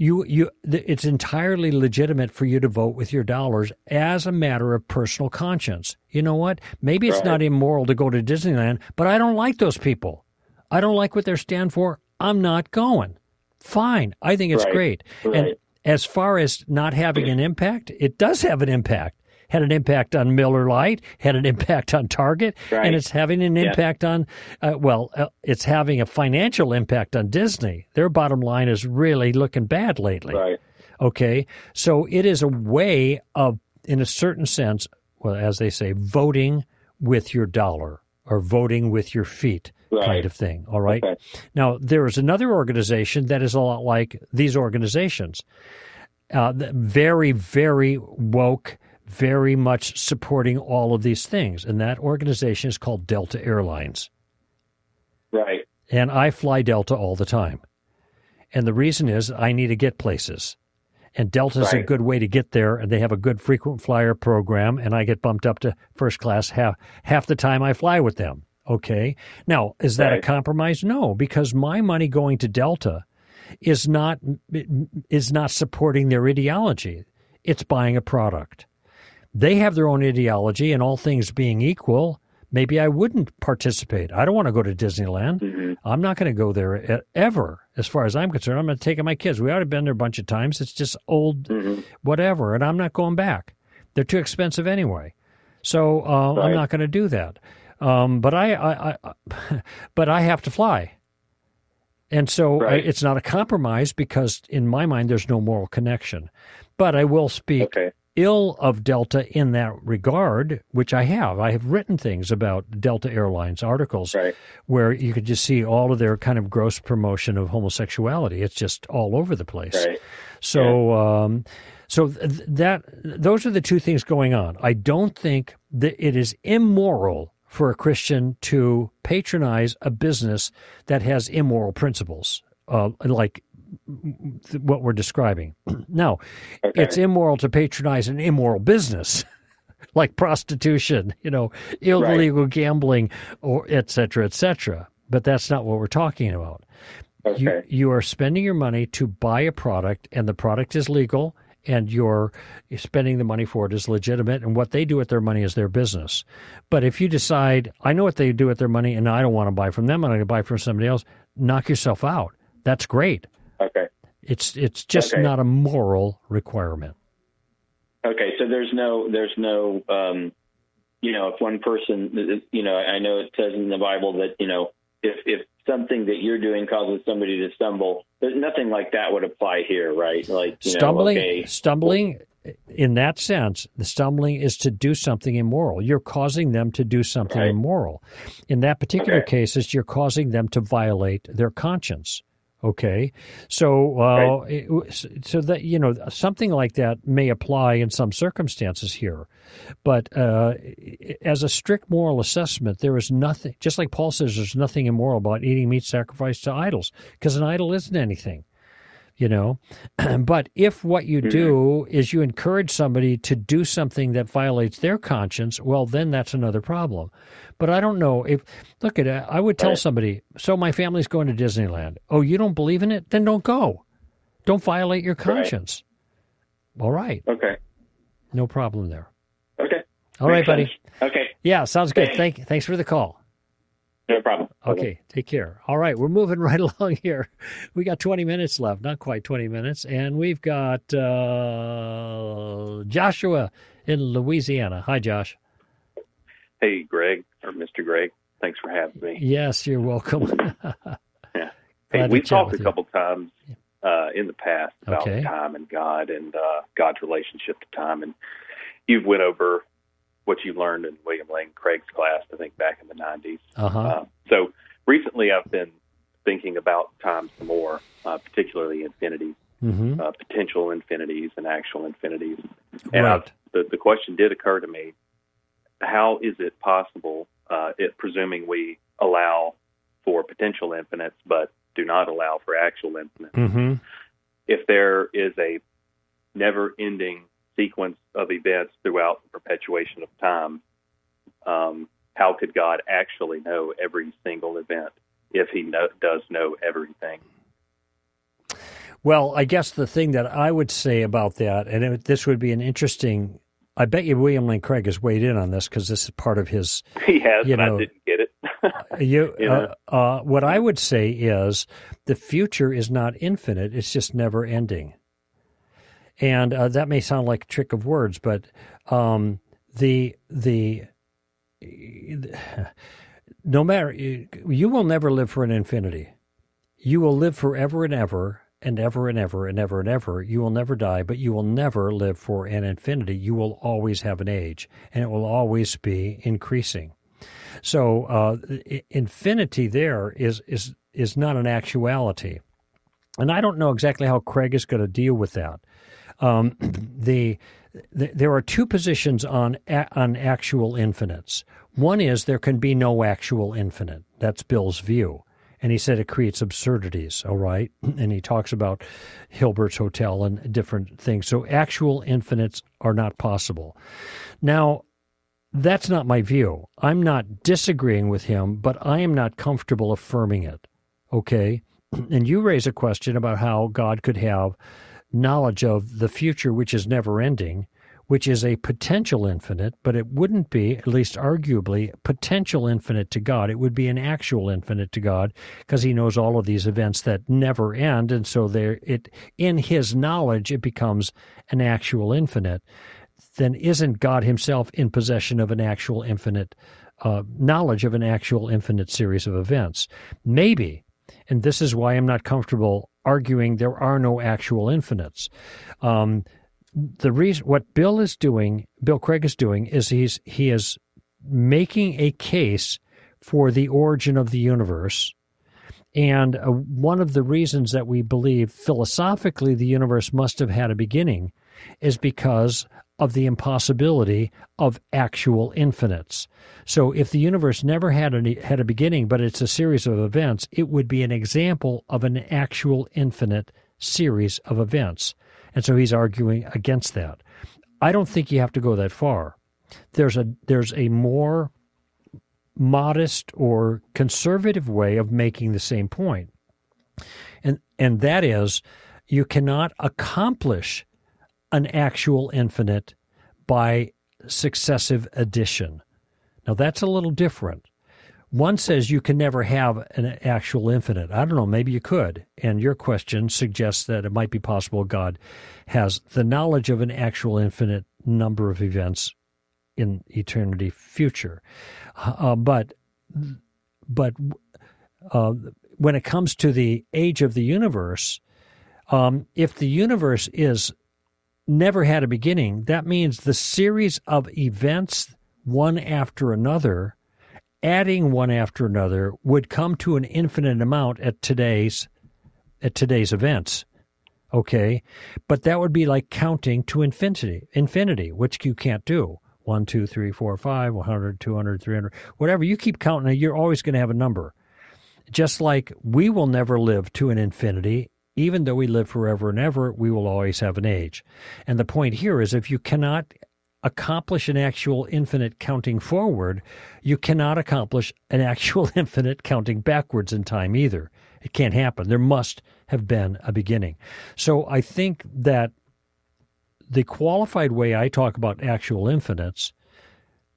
You, you, it's entirely legitimate for you to vote with your dollars as a matter of personal conscience. You know what? Maybe it's Right. not immoral to go to Disneyland, but I don't like those people. I don't like what they stand for. I'm not going. Fine. I think it's Right. great. And as far as not having an impact, it does have an impact. Had an impact on Miller Lite, had an impact on Target, Right. and it's having an Yeah. impact on, uh, well, uh, it's having a financial impact on Disney. Their bottom line is really looking bad lately. Right. Okay. So it is a way of, in a certain sense, well, as they say, voting with your dollar or voting with your feet Right. kind of thing. All right. Okay. Now, there is another organization that is a lot like these organizations. Uh, very, very woke, very much supporting all of these things. And that organization is called Delta Airlines. Right. And I fly Delta all the time. And the reason is I need to get places. And Delta's a Right. good way to get there, and they have a good frequent flyer program, and I get bumped up to first class half half the time I fly with them. Okay. Now, is that a compromise? No, because my money going to Delta is not is not supporting their ideology. It's buying a product. They have their own ideology, and all things being equal, maybe I wouldn't participate. I don't want to go to Disneyland. hmm I'm not going to go there ever, as far as I'm concerned. I'm going to take my kids. We already been there a bunch of times. It's just old, hmm whatever, and I'm not going back. They're too expensive anyway, so uh, I'm not going to do that. Um, but I, I, I but I have to fly, and so I, it's not a compromise because in my mind there's no moral connection. But I will speak Okay. Ill of Delta in that regard, which I have. I have written things about Delta Airlines articles Right. where you could just see all of their kind of gross promotion of homosexuality. It's just all over the place. Right. So, yeah. um, so th- that those are the two things going on. I don't think that it is immoral for a Christian to patronize a business that has immoral principles, uh, like what we're describing. now, okay. it's immoral to patronize an immoral business. like prostitution, you know, illegal right. gambling, or et cetera, et cetera. But that's not what we're talking about. Okay. You, you are spending your money to buy a product, and the product is legal, and you're spending the money for it is legitimate, and what they do with their money is their business. But if you decide, I know what they do with their money, and I don't want to buy from them, I'm going to buy from somebody else, knock yourself out. That's great. Okay. It's it's just okay. not a moral requirement. Okay, so there's no there's no um, you know if one person you know I know it says in the Bible that you know if if something that you're doing causes somebody to stumble, there's nothing like that would apply here, right? Like stumbling, know, okay. stumbling. In that sense, the stumbling is to do something immoral. You're causing them to do something right. immoral. In that particular okay. case, is you're causing them to violate their conscience. Okay, so uh, right. so that you know something like that may apply in some circumstances here, but uh, as a strict moral assessment, there is nothing. Just like Paul says, there's nothing immoral about eating meat sacrificed to idols, because an idol isn't anything you know. but if what you do mm-hmm. is you encourage somebody to do something that violates their conscience, well, then that's another problem. But I don't know if, look at it, I would tell somebody, so my family's going to Disneyland. Oh, you don't believe in it? Then don't go. Don't violate your conscience. Right. All right. Okay. No problem there. Okay. All Makes right, buddy. Sense. Okay. Yeah, sounds good. Thank, thanks for the call. No problem. Okay, take care. All right, we're moving right along here. We got 20 minutes left, not quite 20 minutes, and we've got uh, Joshua in Louisiana. Hi, Josh. Hey, Greg or Mr. Greg. Thanks for having me. Yes, you're welcome. yeah. Hey, we've talked a couple times uh, in the past about okay. time and God and uh, God's relationship to time, and you've went over what you learned in William Lane Craig's class, I think back in the 90s. Uh-huh. Uh, so recently I've been thinking about time some more, uh, particularly infinities, mm-hmm. uh, potential infinities and actual infinities. And right. the, the question did occur to me, how is it possible, uh, it, presuming we allow for potential infinites, but do not allow for actual infinites, mm-hmm. if there is a never ending sequence of events throughout the perpetuation of time, um, how could God actually know every single event if He know, does know everything? Well, I guess the thing that I would say about that, and it, this would be an interesting. I bet you William Lane Craig has weighed in on this because this is part of his. He has, you know, I didn't get it. you, uh, uh, what I would say is the future is not infinite; it's just never ending. And uh, that may sound like a trick of words, but um, the the no matter you will never live for an infinity. You will live forever and ever and ever and ever and ever and ever. You will never die, but you will never live for an infinity. You will always have an age, and it will always be increasing. So uh, infinity there is is is not an actuality, and I don't know exactly how Craig is going to deal with that. Um, the, the, there are two positions on on actual infinites. One is there can be no actual infinite. That's Bill's view. And he said it creates absurdities, all right? And he talks about Hilbert's Hotel and different things. So actual infinites are not possible. Now, that's not my view. I'm not disagreeing with him, but I am not comfortable affirming it. Okay? And you raise a question about how God could have knowledge of the future, which is never ending, which is a potential infinite, but it wouldn't be, at least arguably, potential infinite to God. It would be an actual infinite to God because he knows all of these events that never end. And so there it in his knowledge it becomes an actual infinite. Then isn't God himself in possession of an actual infinite uh, knowledge of an actual infinite series of events? Maybe. And this is why I'm not comfortable arguing there are no actual infinites. Um, the reason what Bill is doing, Bill Craig is doing, is he's he is making a case for the origin of the universe, And uh, one of the reasons that we believe philosophically the universe must have had a beginning is because of the impossibility of actual infinites. So if the universe never had a, had a beginning, but it's a series of events, it would be an example of an actual infinite series of events. And so he's arguing against that. I don't think you have to go that far. There's a there's a more modest or conservative way of making the same point. And and that is you cannot accomplish an actual infinite by successive addition. Now that's a little different. One says you can never have an actual infinite. I don't know, maybe you could. And your question suggests that it might be possible God has the knowledge of an actual infinite number of events in eternity future. Uh, but but uh, when it comes to the age of the universe, um, if the universe is never had a beginning, that means the series of events, one after another, adding one after another, would come to an infinite amount at today's at today's events. Okay, but that would be like counting to infinity, infinity, which you can't do. 1, 2, 3, 4, 5, 100, 200, 300, whatever. You keep counting, you're always going to have a number. Just like we will never live to an infinity, even though we live forever and ever, we will always have an age. And the point here is if you cannot accomplish an actual infinite counting forward, you cannot accomplish an actual infinite counting backwards in time either. It can't happen. There must have been a beginning. So I think that the qualified way I talk about actual infinites,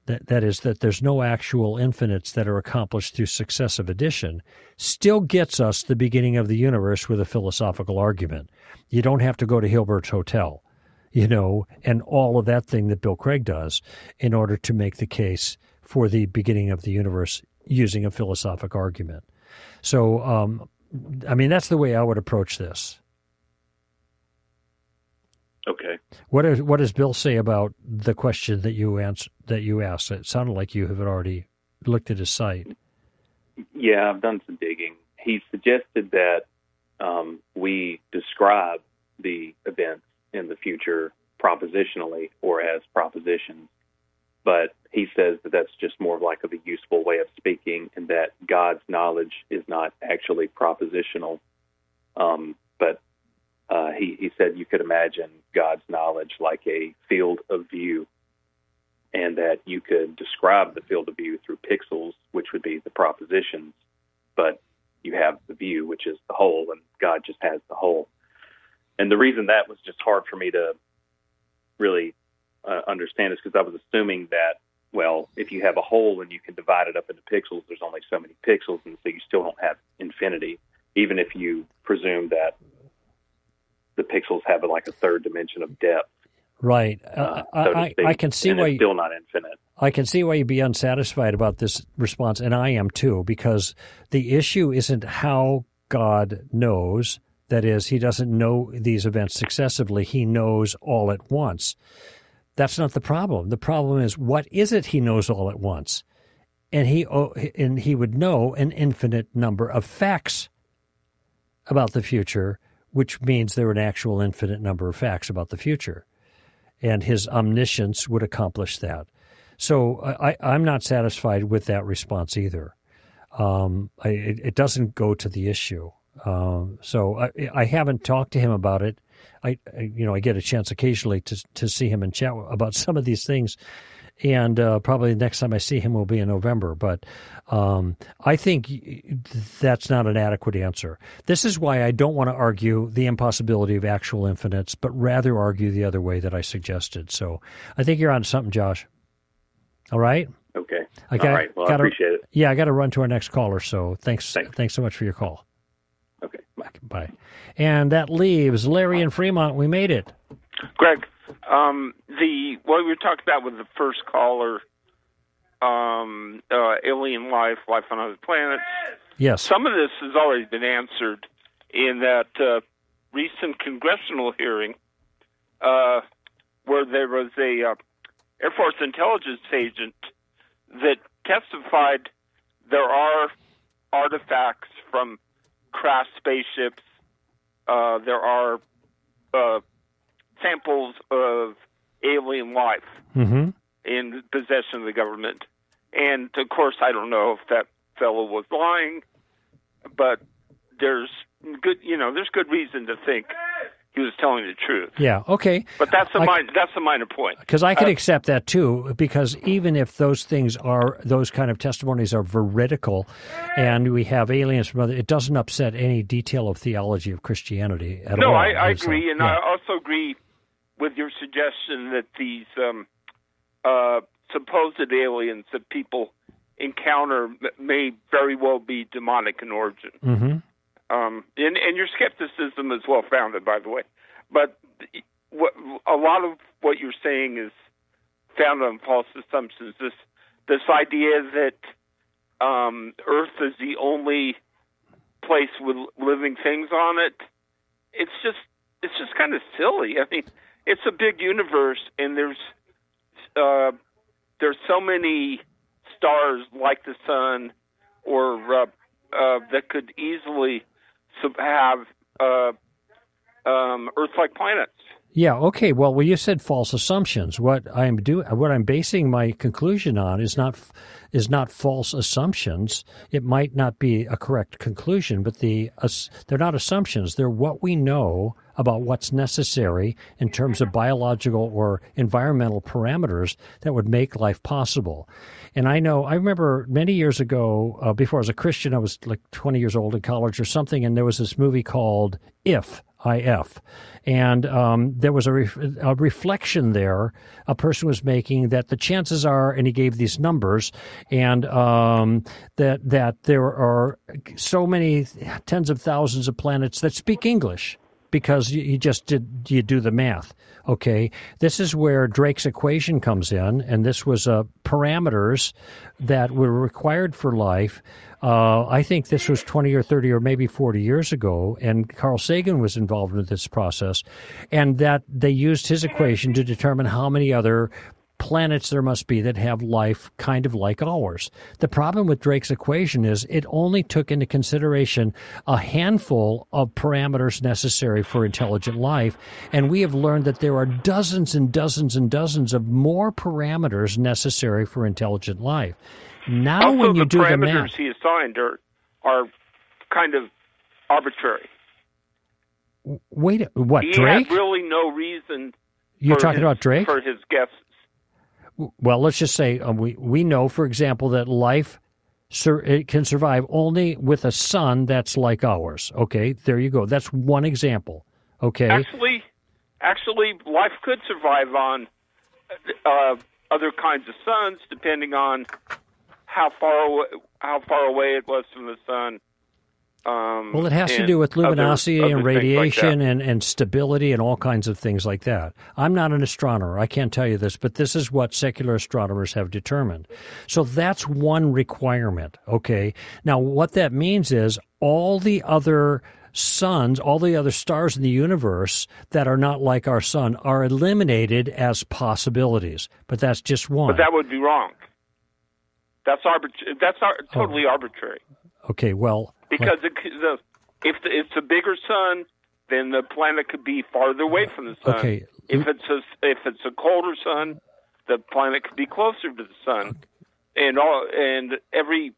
that, that is, that there's no actual infinites that are accomplished through successive addition, still gets us the beginning of the universe with a philosophical argument. You don't have to go to Hilbert's Hotel, you know, and all of that thing that Bill Craig does in order to make the case for the beginning of the universe using a philosophic argument. So, um, I mean, that's the way I would approach this. Okay. What is what does Bill say about the question that you answer, that you asked? It sounded like you have already looked at his site. Yeah, I've done some digging. He suggested that um, we describe the events in the future propositionally or as propositions, but he says that that's just more like of a useful way of speaking, and that God's knowledge is not actually propositional, um, uh, he, he said you could imagine God's knowledge like a field of view, and that you could describe the field of view through pixels, which would be the propositions, but you have the view, which is the whole, and God just has the whole. And the reason that was just hard for me to really uh, understand is because I was assuming that, well, if you have a whole and you can divide it up into pixels, there's only so many pixels, and so you still don't have infinity, even if you presume that the pixels have like a third dimension of depth. Right. Uh, so I, I, can see why it's still not infinite. I can see why you'd be unsatisfied about this response, and I am too, because the issue isn't how God knows. That is, he doesn't know these events successively. He knows all at once. That's not the problem. The problem is what is it he knows all at once? And he oh, and he would know an infinite number of facts about the future which means there are an actual infinite number of facts about the future. And his omniscience would accomplish that. So I, am not satisfied with that response either. Um, I, it, doesn't go to the issue. Um, so I, I, haven't talked to him about it. I, you know, I get a chance occasionally to to see him and chat about some of these things, and uh, probably the next time I see him will be in November. But um, I think that's not an adequate answer. This is why I don't want to argue the impossibility of actual infinites, but rather argue the other way that I suggested. So I think you're on something, Josh. All right. Okay. I got, All right. Well, gotta, I appreciate it. Yeah, I got to run to our next caller. So thanks. Thanks, thanks so much for your call. Okay. Bye. Bye. And that leaves Larry in Fremont. We made it. Greg, um, the what we were talking about with the first caller, um, uh, alien life, life on other planets. Yes. Some of this has already been answered in that uh, recent congressional hearing, uh, where there was a uh, Air Force intelligence agent that testified there are artifacts from crashed spaceships. Uh, there are uh, samples of alien life mm-hmm. in possession of the government. And of course, I don't know if that fellow was lying, but there's good, you know, there's good reason to think he was telling the truth. Yeah. Okay. But that's a minor, that's a minor point. Because I can uh, accept that too. Because even if those things are those kind of testimonies are veridical, and we have aliens from other, it doesn't upset any detail of theology of Christianity at no, all. No, I, I agree, and yeah. I also agree with your suggestion that these um, uh, supposed aliens that people encounter may very well be demonic in origin. Mm-hmm. Um, and, and your skepticism is well founded, by the way. But what, a lot of what you're saying is founded on false assumptions. This this idea that um, Earth is the only place with living things on it. It's just it's just kind of silly. I mean, it's a big universe, and there's uh, there's so many stars like the sun, or uh, uh, that could easily have uh, um, Earth-like planets. Yeah. Okay. Well, well, you said false assumptions. What I'm doing, what I'm basing my conclusion on is not is not false assumptions. It might not be a correct conclusion, but the uh, they're not assumptions. They're what we know about what's necessary in terms of biological or environmental parameters that would make life possible. And I know, I remember many years ago, uh, before I was a Christian, I was like 20 years old in college or something, and there was this movie called If, IF. And um, there was a, re- a, reflection there a person was making that the chances are, and he gave these numbers, and um, that that there are so many tens of thousands of planets that speak English because you just did you do the math. Okay, this is where Drake's equation comes in, and this was uh, parameters that were required for life. Uh, I think this was 20 or 30 or maybe 40 years ago, and Carl Sagan was involved in this process, and that they used his equation to determine how many other planets there must be that have life kind of like ours. The problem with Drake's equation is it only took into consideration a handful of parameters necessary for intelligent life, and we have learned that there are dozens and dozens and dozens of more parameters necessary for intelligent life. Now, also, when you the do the math, he assigned are, are kind of arbitrary. Wait, what he Drake? had really no reason. You're talking his, about Drake for his guess well, let's just say uh, we we know, for example, that life sur- it can survive only with a sun that's like ours. Okay, there you go. That's one example. Okay. Actually, actually, life could survive on uh, other kinds of suns, depending on how far away, how far away it was from the sun. Um, well, it has to do with luminosity other, other and radiation like and, and stability and all kinds of things like that. I'm not an astronomer. I can't tell you this, but this is what secular astronomers have determined. So that's one requirement. Okay. Now, what that means is all the other suns, all the other stars in the universe that are not like our sun are eliminated as possibilities. But that's just one. But that would be wrong. That's arbit- That's ar- totally oh. arbitrary. Okay, well, because it, the, if the, it's a bigger sun, then the planet could be farther away from the sun. Okay. If it's a if it's a colder sun, the planet could be closer to the sun, and all and every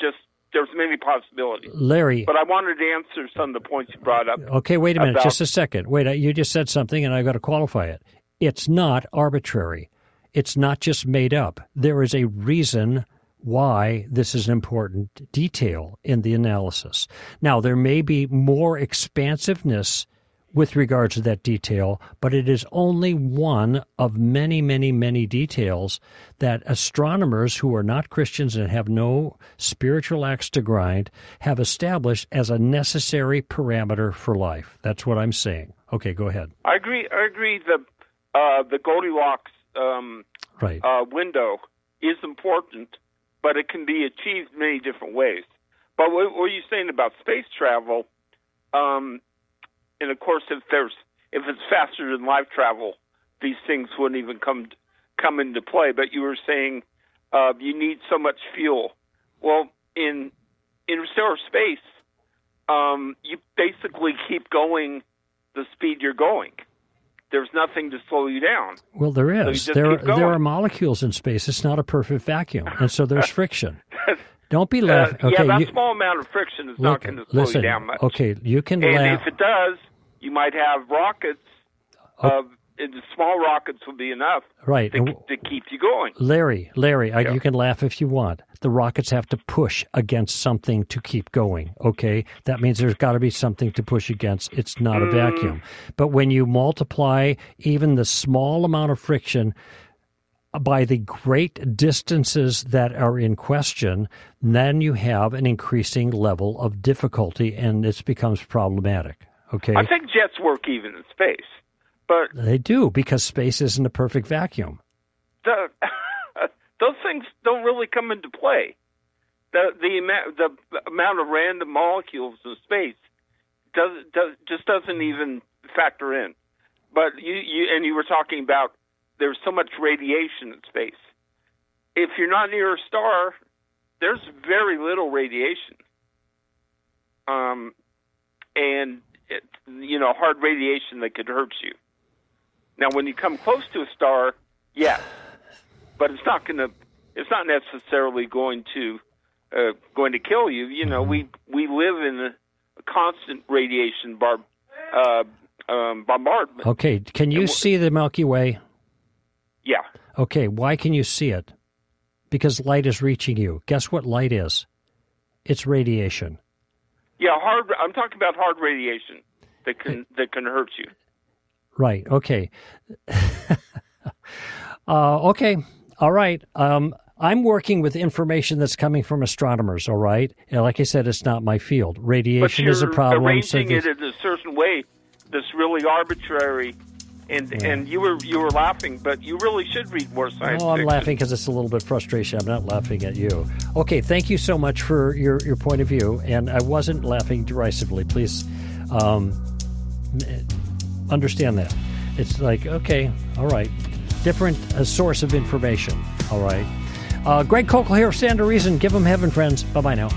just there's many possibilities. Larry, but I wanted to answer some of the points you brought up. Okay, wait a minute, about, just a second. Wait, uh, you just said something, and I've got to qualify it. It's not arbitrary. It's not just made up. There is a reason why this is an important detail in the analysis. Now, there may be more expansiveness with regards to that detail, but it is only one of many, many, many details that astronomers who are not Christians and have no spiritual axe to grind have established as a necessary parameter for life. That's what I'm saying. Okay, go ahead. I agree. I agree. The uh, the Goldilocks um, right. uh, window is important, but it can be achieved many different ways. But what, are you saying about space travel? Um, and of course, if there's if it's faster than light travel, these things wouldn't even come come into play. But you were saying uh, you need so much fuel. Well, in interstellar space, um, you basically keep going the speed you're going. There's nothing to slow you down. Well, there is. So there, there are molecules in space. It's not a perfect vacuum, and so there's friction. Don't be laughing. Uh, okay, yeah, that you, small amount of friction is not going to slow listen, you down much. Okay, you can and laugh. if it does, you might have rockets. Of, small rockets will be enough right. to, to keep you going. Larry, Larry, I, you can laugh if you want. The rockets have to push against something to keep going. Okay, that means there's got to be something to push against. It's not a Mm. vacuum. But when you multiply even the small amount of friction by the great distances that are in question, then you have an increasing level of difficulty, and this becomes problematic. Okay, I think jets work even in space, but they do because space isn't a perfect vacuum. the, those things don't really come into play. The the amount the amount of random molecules in space does, does just doesn't even factor in. But you, you and you were talking about there's so much radiation in space. If you're not near a star, there's very little radiation. Um, and it, you know, hard radiation that could hurt you. Now, when you come close to a star, yes, but it's not going to. It's not necessarily going to uh, going to kill you. You know, we we live in a constant radiation bar, uh, um, bombardment. Okay, can you see the Milky Way? Yeah, Okay, why can you see it? Because light is reaching you. Guess what light is? It's radiation. yeah. Hard. I'm talking about hard radiation that can that can hurt you. Right. Okay. uh, okay. All right. Um, I'm working with information that's coming from astronomers. All right. And like I said, it's not my field. Radiation is a problem. so arranging this- it in a certain way that's really arbitrary. And and you were you were laughing, but you really should read more science. Oh, I'm fiction. laughing because it's a little bit frustration. I'm not laughing at you. Okay, thank you so much for your, your point of view. And I wasn't laughing derisively. Please um, understand that. It's like, okay, all right. Different source of information. All right. Uh, Greg Koukl here, Stand to Reason. Give them heaven, friends. Bye bye now.